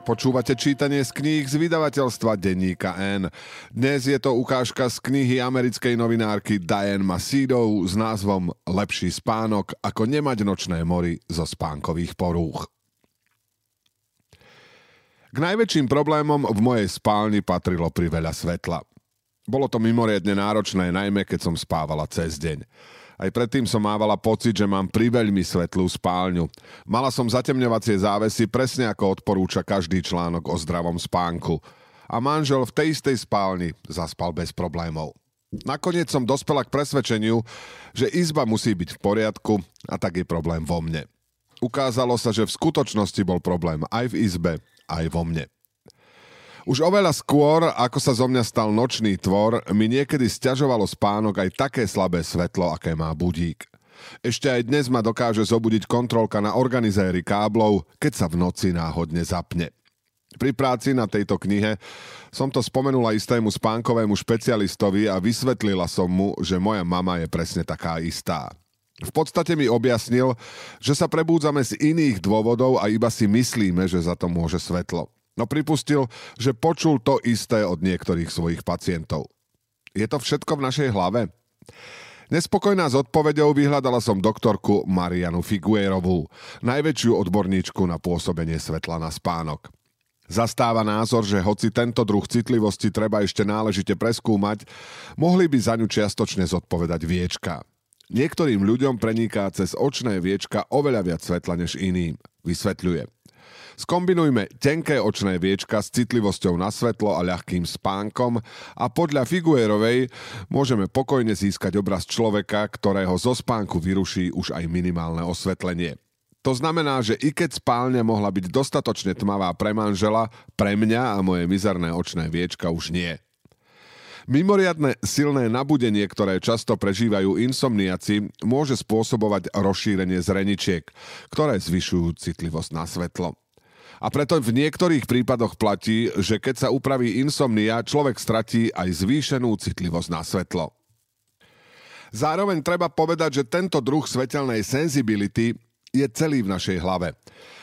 Počúvate čítanie z kníh z vydavateľstva Denníka N. Dnes je to ukážka z knihy americkej novinárky Diane Masidov s názvom Lepší spánok ako nemať nočné mory zo spánkových porúch. K najväčším problémom v mojej spálni patrilo priveľa svetla. Bolo to mimoriadne náročné, najmä keď som spávala cez deň. Aj predtým som mávala pocit, že mám priveľmi svetlú spálňu. Mala som zatemňovacie závesy presne ako odporúča každý článok o zdravom spánku. A manžel v tej istej spálni zaspal bez problémov. Nakoniec som dospela k presvedčeniu, že izba musí byť v poriadku a tak je problém vo mne. Ukázalo sa, že v skutočnosti bol problém aj v izbe, aj vo mne. Už oveľa skôr, ako sa zo mňa stal nočný tvor, mi niekedy stiažovalo spánok aj také slabé svetlo, aké má budík. Ešte aj dnes ma dokáže zobudiť kontrolka na organizéry káblov, keď sa v noci náhodne zapne. Pri práci na tejto knihe som to spomenula istému spánkovému špecialistovi a vysvetlila som mu, že moja mama je presne taká istá. V podstate mi objasnil, že sa prebúdzame z iných dôvodov a iba si myslíme, že za to môže svetlo. No pripustil, že počul to isté od niektorých svojich pacientov. Je to všetko v našej hlave? Nespokojná s odpovedou vyhľadala som doktorku Marianu Figuerovú, najväčšiu odborníčku na pôsobenie svetla na spánok. Zastáva názor, že hoci tento druh citlivosti treba ešte náležite preskúmať, mohli by za ňu čiastočne zodpovedať viečka. Niektorým ľuďom preniká cez očné viečka oveľa viac svetla než iným, vysvetľuje. Skombinujme tenké očné viečka s citlivosťou na svetlo a ľahkým spánkom a podľa Figuerovej môžeme pokojne získať obraz človeka, ktorého zo spánku vyruší už aj minimálne osvetlenie. To znamená, že i keď spálňa mohla byť dostatočne tmavá pre manžela, pre mňa a moje mizerné očné viečka už nie. Mimoriadne silné nabudenie, ktoré často prežívajú insomniaci, môže spôsobovať rozšírenie zreničiek, ktoré zvyšujú citlivosť na svetlo. A preto v niektorých prípadoch platí, že keď sa upraví insomnia, človek stratí aj zvýšenú citlivosť na svetlo. Zároveň treba povedať, že tento druh svetelnej sensibility je celý v našej hlave.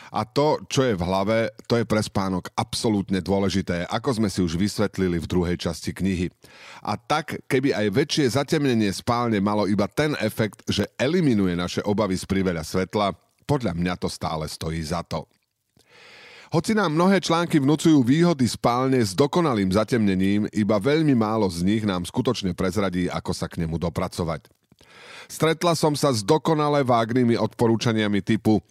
A to, čo je v hlave, to je pre spánok absolútne dôležité, ako sme si už vysvetlili v druhej časti knihy. A tak, keby aj väčšie zatemnenie spálne malo iba ten efekt, že eliminuje naše obavy z priveľa svetla, podľa mňa to stále stojí za to. Hoci nám mnohé články vnúcujú výhody spálne s dokonalým zatemnením, iba veľmi málo z nich nám skutočne prezradí, ako sa k nemu dopracovať. Stretla som sa s dokonale vágnymi odporúčaniami typu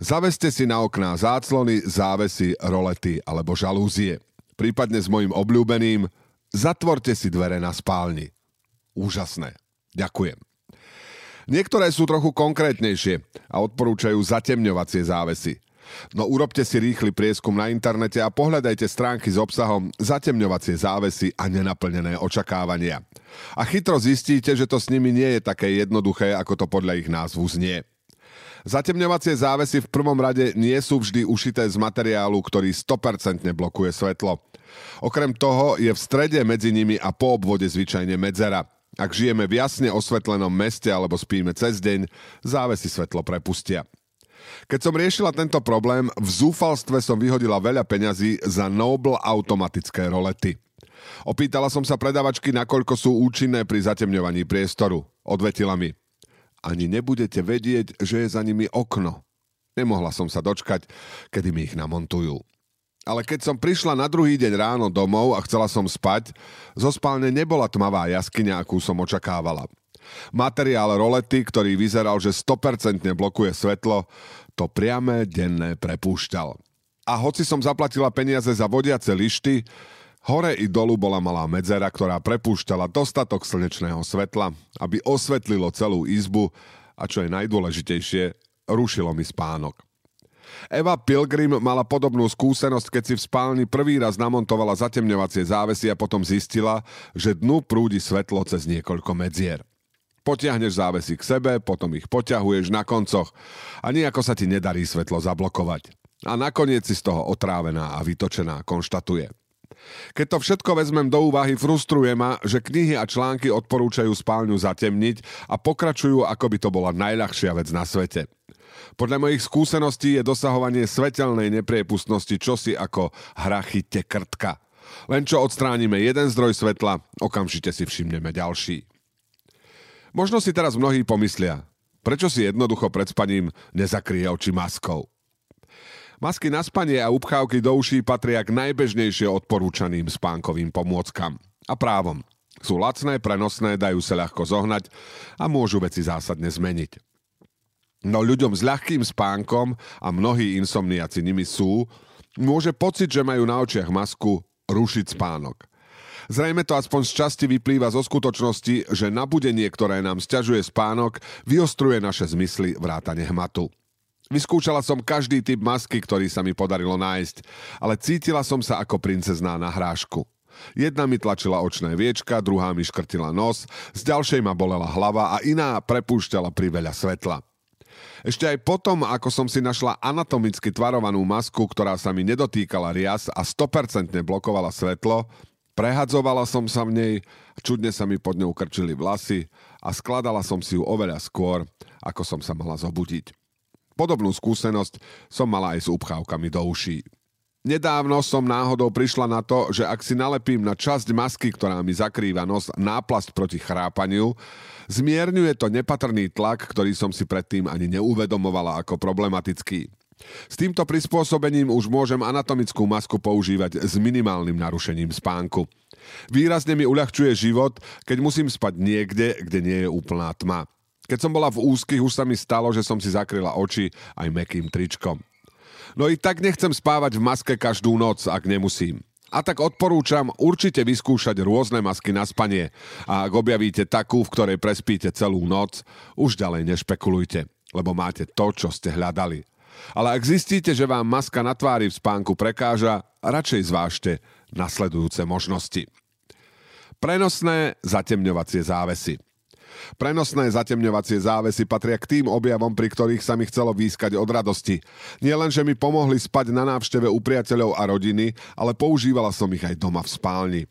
zaveste si na okná záclony, závesy, rolety alebo žalúzie. Prípadne s mojim obľúbeným zatvorte si dvere na spálni. Úžasné. Ďakujem. Niektoré sú trochu konkrétnejšie a odporúčajú zatemňovacie závesy. No urobte si rýchly prieskum na internete a pohľadajte stránky s obsahom zatemňovacie závesy a nenaplnené očakávania. A chytro zistíte, že to s nimi nie je také jednoduché, ako to podľa ich názvu znie. Zatemňovacie závesy v prvom rade nie sú vždy ušité z materiálu, ktorý 100% blokuje svetlo. Okrem toho je v strede medzi nimi a po obvode zvyčajne medzera. Ak žijeme v jasne osvetlenom meste alebo spíme cez deň, závesy svetlo prepustia. Keď som riešila tento problém, v zúfalstve som vyhodila veľa peňazí za Noble automatické rolety. Opýtala som sa predavačky, nakoľko sú účinné pri zatemňovaní priestoru. Odvetila mi. Ani nebudete vedieť, že je za nimi okno. Nemohla som sa dočkať, kedy mi ich namontujú. Ale keď som prišla na druhý deň ráno domov a chcela som spať, zo spálne nebola tmavá jaskyňa, akú som očakávala. Materiál rolety, ktorý vyzeral, že 100% blokuje svetlo, to priame denné prepúšťal. A hoci som zaplatila peniaze za vodiace lišty, hore i dolu bola malá medzera, ktorá prepúšťala dostatok slnečného svetla, aby osvetlilo celú izbu a čo je najdôležitejšie, rušilo mi spánok. Eva Pilgrim mala podobnú skúsenosť, keď si v spálni prvý raz namontovala zatemňovacie závesy a potom zistila, že dnu prúdi svetlo cez niekoľko medzier. Potiahneš závesy k sebe, potom ich poťahuješ na koncoch a nejako sa ti nedarí svetlo zablokovať. A nakoniec si z toho otrávená a vytočená, konštatuje. Keď to všetko vezmem do úvahy, frustruje ma, že knihy a články odporúčajú spálňu zatemniť a pokračujú, ako by to bola najľahšia vec na svete. Podľa mojich skúseností je dosahovanie svetelnej nepriepustnosti čosi ako hra chytte krtka. Len čo odstránime jeden zdroj svetla, okamžite si všimneme ďalší. Možno si teraz mnohí pomyslia, prečo si jednoducho pred spaním nezakrie oči maskou. Masky na spanie a upchávky do uší patria k najbežnejšie odporúčaným spánkovým pomôckam. A právom. Sú lacné, prenosné, dajú sa ľahko zohnať a môžu veci zásadne zmeniť. No ľuďom s ľahkým spánkom a mnohí insomniaci nimi sú, môže pocit, že majú na očiach masku, rušiť spánok. Zrejme to aspoň z časti vyplýva zo skutočnosti, že nabudenie, ktoré nám sťažuje spánok, vyostruje naše zmysly vrátane hmatu. Vyskúšala som každý typ masky, ktorý sa mi podarilo nájsť, ale cítila som sa ako princezná na hrášku. Jedna mi tlačila očné viečka, druhá mi škrtila nos, z ďalšej ma bolela hlava a iná prepúšťala priveľa svetla. Ešte aj potom, ako som si našla anatomicky tvarovanú masku, ktorá sa mi nedotýkala rias a 100% blokovala svetlo, prehadzovala som sa v nej, čudne sa mi pod ňou krčili vlasy a skladala som si ju oveľa skôr, ako som sa mala zobudiť. Podobnú skúsenosť som mala aj s upchávkami do uší. Nedávno som náhodou prišla na to, že ak si nalepím na časť masky, ktorá mi zakrýva nos, náplasť proti chrápaniu, zmierňuje to nepatrný tlak, ktorý som si predtým ani neuvedomovala ako problematický. S týmto prispôsobením už môžem anatomickú masku používať s minimálnym narušením spánku. Výrazne mi uľahčuje život, keď musím spať niekde, kde nie je úplná tma. Keď som bola v úzkých, už sa mi stalo, že som si zakryla oči aj mekým tričkom. No i tak nechcem spávať v maske každú noc, ak nemusím. A tak odporúčam určite vyskúšať rôzne masky na spanie. A ak objavíte takú, v ktorej prespíte celú noc, už ďalej nešpekulujte, lebo máte to, čo ste hľadali. Ale ak zistíte, že vám maska na tvári v spánku prekáža, radšej zvážte nasledujúce možnosti. Prenosné zatemňovacie závesy. Prenosné zatemňovacie závesy patria k tým objavom, pri ktorých sa mi chcelo výskať od radosti. Nie len, že mi pomohli spať na návšteve u priateľov a rodiny, ale používala som ich aj doma v spálni.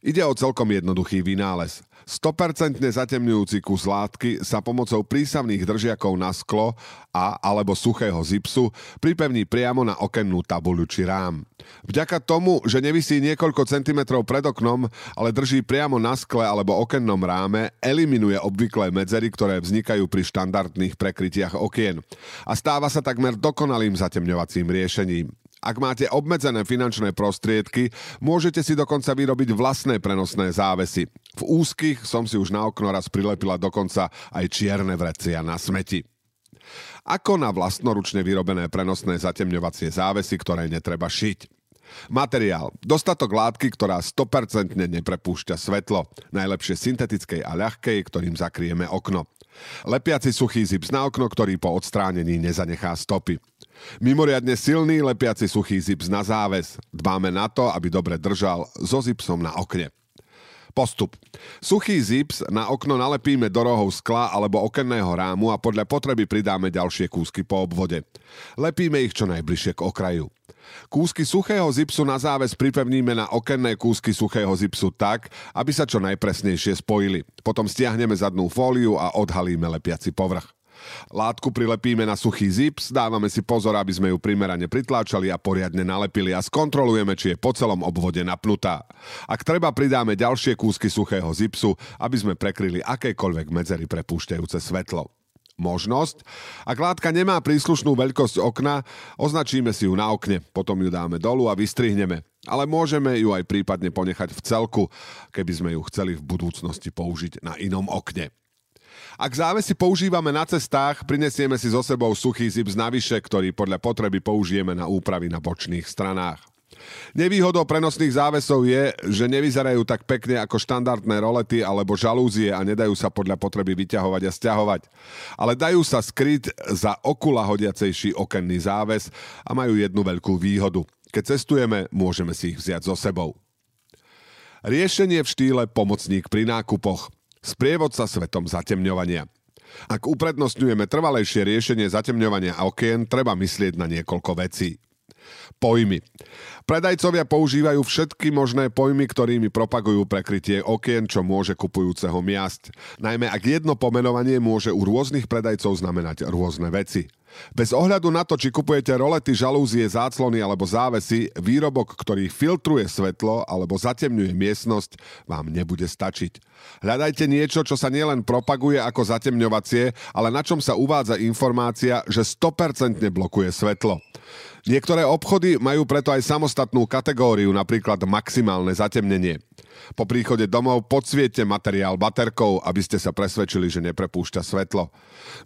Ide o celkom jednoduchý vynález. 100% zatemňujúci kus látky sa pomocou prísavných držiakov na sklo a alebo suchého zipsu pripevní priamo na okennú tabuľu či rám. Vďaka tomu, že nevisí niekoľko centimetrov pred oknom, ale drží priamo na skle alebo okennom ráme, eliminuje obvyklé medzery, ktoré vznikajú pri štandardných prekrytiach okien. A stáva sa takmer dokonalým zatemňovacím riešením. Ak máte obmedzené finančné prostriedky, môžete si dokonca vyrobiť vlastné prenosné závesy. V úzkých som si už na okno raz prilepila dokonca aj čierne vrecia na smeti. Ako na vlastnoručne vyrobené prenosné zatemňovacie závesy, ktoré netreba šiť. Materiál. Dostatok látky, ktorá 100% neprepúšťa svetlo. Najlepšie syntetickej a ľahkej, ktorým zakrieme okno. Lepiaci suchý zips na okno, ktorý po odstránení nezanechá stopy. Mimoriadne silný lepiaci suchý zips na záves. Dbáme na to, aby dobre držal so zipsom na okne. Postup. Suchý zips na okno nalepíme do rohov skla alebo okenného rámu a podľa potreby pridáme ďalšie kúsky po obvode. Lepíme ich čo najbližšie k okraju. Kúsky suchého zipsu na záves pripevníme na okenné kúsky suchého zipsu tak, aby sa čo najpresnejšie spojili. Potom stiahneme zadnú fóliu a odhalíme lepiaci povrch. Látku prilepíme na suchý zips, dávame si pozor, aby sme ju primerane pritláčali a poriadne nalepili a skontrolujeme, či je po celom obvode napnutá. Ak treba, pridáme ďalšie kúsky suchého zipsu, aby sme prekryli akékoľvek medzery prepúšťajúce svetlo možnosť. Ak látka nemá príslušnú veľkosť okna, označíme si ju na okne, potom ju dáme dolu a vystrihneme. Ale môžeme ju aj prípadne ponechať v celku, keby sme ju chceli v budúcnosti použiť na inom okne. Ak závesy používame na cestách, prinesieme si so sebou suchý zips navyše, ktorý podľa potreby použijeme na úpravy na bočných stranách. Nevýhodou prenosných závesov je, že nevyzerajú tak pekne ako štandardné rolety alebo žalúzie a nedajú sa podľa potreby vyťahovať a stiahovať. Ale dajú sa skryť za okula hodiacejší okenný záves a majú jednu veľkú výhodu. Keď cestujeme, môžeme si ich vziať so sebou. Riešenie v štýle pomocník pri nákupoch sprievodca svetom zatemňovania. Ak uprednostňujeme trvalejšie riešenie zatemňovania okien, treba myslieť na niekoľko vecí. Pojmy. Predajcovia používajú všetky možné pojmy, ktorými propagujú prekrytie okien, čo môže kupujúceho miasť. Najmä ak jedno pomenovanie môže u rôznych predajcov znamenať rôzne veci. Bez ohľadu na to, či kupujete rolety, žalúzie, záclony alebo závesy, výrobok, ktorý filtruje svetlo alebo zatemňuje miestnosť, vám nebude stačiť. Hľadajte niečo, čo sa nielen propaguje ako zatemňovacie, ale na čom sa uvádza informácia, že 100% blokuje svetlo. Niektoré obchody majú preto aj samostatnú kategóriu, napríklad maximálne zatemnenie. Po príchode domov podsviete materiál baterkou, aby ste sa presvedčili, že neprepúšťa svetlo.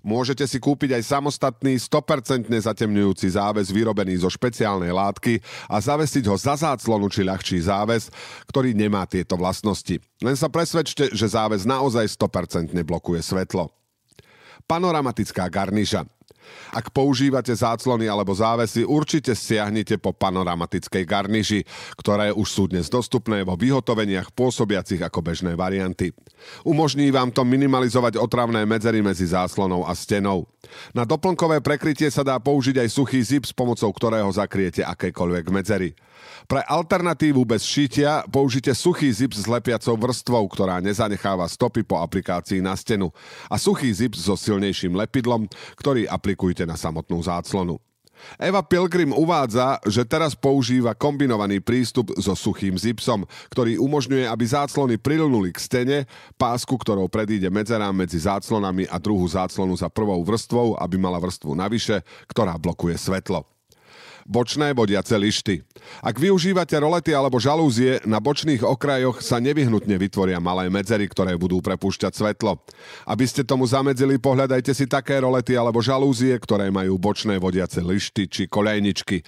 Môžete si kúpiť aj samostatný 100% zatemňujúci záves vyrobený zo špeciálnej látky a zavesiť ho za záclonu či ľahčí záves, ktorý nemá tieto vlastnosti. Len sa presvedčte, že záves naozaj 100% blokuje svetlo. Panoramatická garniša. Ak používate záclony alebo závesy, určite siahnite po panoramatickej garniži, ktoré už sú dnes dostupné vo vyhotoveniach pôsobiacich ako bežné varianty. Umožní vám to minimalizovať otravné medzery medzi záclonou a stenou. Na doplnkové prekrytie sa dá použiť aj suchý zip, s pomocou ktorého zakriete akékoľvek medzery. Pre alternatívu bez šitia použite suchý zip s lepiacou vrstvou, ktorá nezanecháva stopy po aplikácii na stenu a suchý zip so silnejším lepidlom, ktorý aplikujte na samotnú záclonu. Eva Pilgrim uvádza, že teraz používa kombinovaný prístup so suchým zipsom, ktorý umožňuje, aby záclony prilnuli k stene, pásku, ktorou predíde medzerám medzi záclonami a druhú záclonu za prvou vrstvou, aby mala vrstvu navyše, ktorá blokuje svetlo bočné vodiace lišty. Ak využívate rolety alebo žalúzie, na bočných okrajoch sa nevyhnutne vytvoria malé medzery, ktoré budú prepúšťať svetlo. Aby ste tomu zamedzili, pohľadajte si také rolety alebo žalúzie, ktoré majú bočné vodiace lišty či kolejničky.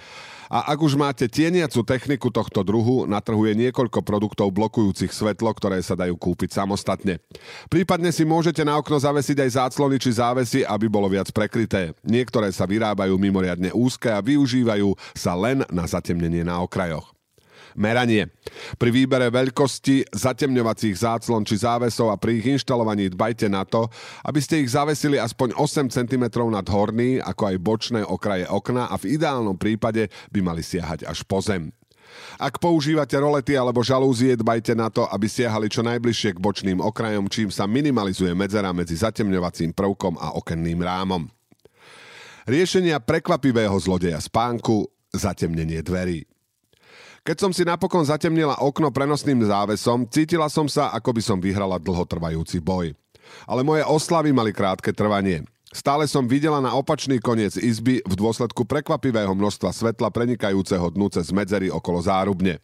A ak už máte tieniacu techniku tohto druhu, na trhu je niekoľko produktov blokujúcich svetlo, ktoré sa dajú kúpiť samostatne. Prípadne si môžete na okno zavesiť aj záclony či závesy, aby bolo viac prekryté. Niektoré sa vyrábajú mimoriadne úzke a využívajú sa len na zatemnenie na okrajoch. Meranie. Pri výbere veľkosti zatemňovacích záclon či závesov a pri ich inštalovaní dbajte na to, aby ste ich zavesili aspoň 8 cm nad horný, ako aj bočné okraje okna a v ideálnom prípade by mali siahať až po zem. Ak používate rolety alebo žalúzie, dbajte na to, aby siahali čo najbližšie k bočným okrajom, čím sa minimalizuje medzera medzi zatemňovacím prvkom a okenným rámom. Riešenia prekvapivého zlodeja spánku, zatemnenie dverí. Keď som si napokon zatemnila okno prenosným závesom, cítila som sa, ako by som vyhrala dlhotrvajúci boj. Ale moje oslavy mali krátke trvanie. Stále som videla na opačný koniec izby v dôsledku prekvapivého množstva svetla prenikajúceho dnu cez medzery okolo zárubne.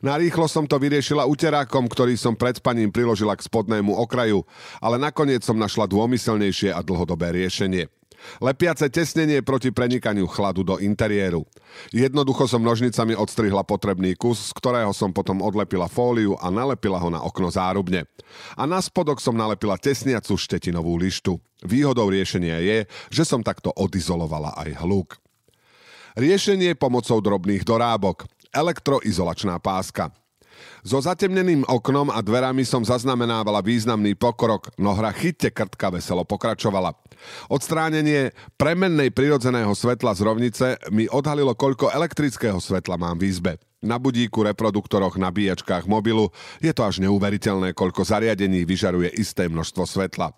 Narýchlo som to vyriešila uterákom, ktorý som pred spaním priložila k spodnému okraju, ale nakoniec som našla dômyselnejšie a dlhodobé riešenie. Lepiace tesnenie proti prenikaniu chladu do interiéru. Jednoducho som nožnicami odstrihla potrebný kus, z ktorého som potom odlepila fóliu a nalepila ho na okno zárubne. A na spodok som nalepila tesniacu štetinovú lištu. Výhodou riešenia je, že som takto odizolovala aj hluk. Riešenie pomocou drobných dorábok. Elektroizolačná páska. So zatemneným oknom a dverami som zaznamenávala významný pokrok, no hra chytte krtka veselo pokračovala. Odstránenie premennej prirodzeného svetla z rovnice mi odhalilo, koľko elektrického svetla mám v izbe. Na budíku, reproduktoroch, nabíjačkách mobilu je to až neuveriteľné, koľko zariadení vyžaruje isté množstvo svetla.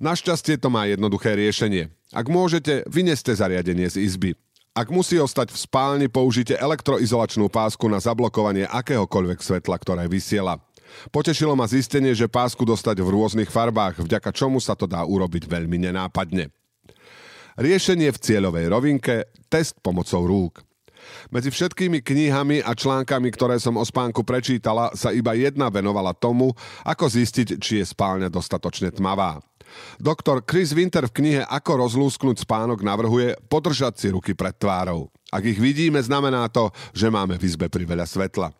Našťastie to má jednoduché riešenie. Ak môžete, vyneste zariadenie z izby. Ak musí ostať v spálni, použite elektroizolačnú pásku na zablokovanie akéhokoľvek svetla, ktoré vysiela. Potešilo ma zistenie, že pásku dostať v rôznych farbách, vďaka čomu sa to dá urobiť veľmi nenápadne. Riešenie v cieľovej rovinke, test pomocou rúk. Medzi všetkými knihami a článkami, ktoré som o spánku prečítala, sa iba jedna venovala tomu, ako zistiť, či je spálňa dostatočne tmavá. Doktor Chris Winter v knihe Ako rozlúsknuť spánok navrhuje podržať si ruky pred tvárou. Ak ich vidíme, znamená to, že máme v izbe priveľa svetla.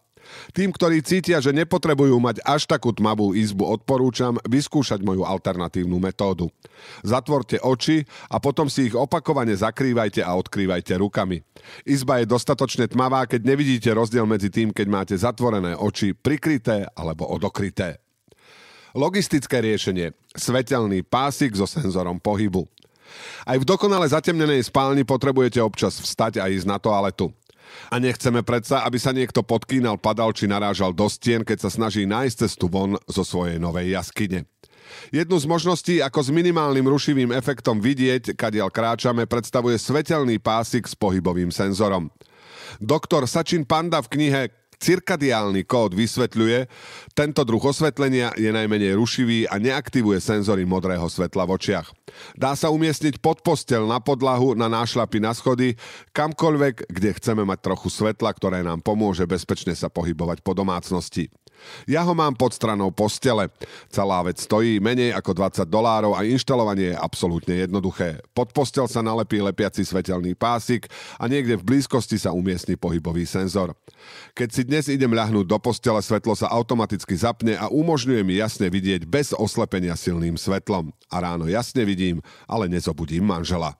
Tým, ktorí cítia, že nepotrebujú mať až takú tmavú izbu, odporúčam vyskúšať moju alternatívnu metódu. Zatvorte oči a potom si ich opakovane zakrývajte a odkrývajte rukami. Izba je dostatočne tmavá, keď nevidíte rozdiel medzi tým, keď máte zatvorené oči prikryté alebo odokryté. Logistické riešenie. Svetelný pásik so senzorom pohybu. Aj v dokonale zatemnenej spálni potrebujete občas vstať a ísť na toaletu. A nechceme predsa, aby sa niekto podkýnal, padal či narážal do stien, keď sa snaží nájsť cestu von zo svojej novej jaskyne. Jednu z možností, ako s minimálnym rušivým efektom vidieť, kadiaľ kráčame, predstavuje svetelný pásik s pohybovým senzorom. Doktor Sačin Panda v knihe Cirkadiálny kód vysvetľuje, tento druh osvetlenia je najmenej rušivý a neaktivuje senzory modrého svetla v očiach. Dá sa umiestniť pod postel, na podlahu, na nášlapy, na schody, kamkoľvek, kde chceme mať trochu svetla, ktoré nám pomôže bezpečne sa pohybovať po domácnosti. Ja ho mám pod stranou postele. Celá vec stojí menej ako 20 dolárov a inštalovanie je absolútne jednoduché. Pod postel sa nalepí lepiaci svetelný pásik a niekde v blízkosti sa umiestni pohybový senzor. Keď si dnes idem ľahnúť do postele, svetlo sa automaticky zapne a umožňuje mi jasne vidieť bez oslepenia silným svetlom. A ráno jasne vidím, ale nezobudím manžela.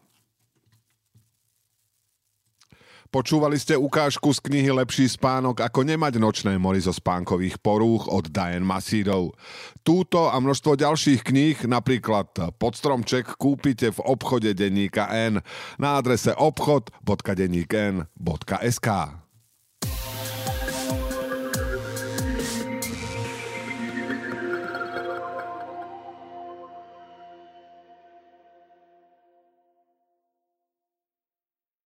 Počúvali ste ukážku z knihy Lepší spánok, ako nemať nočné mori zo spánkových porúch od Diane Masídov. Túto a množstvo ďalších kníh, napríklad Podstromček, kúpite v obchode denníka N na adrese obchod.denníkn.sk.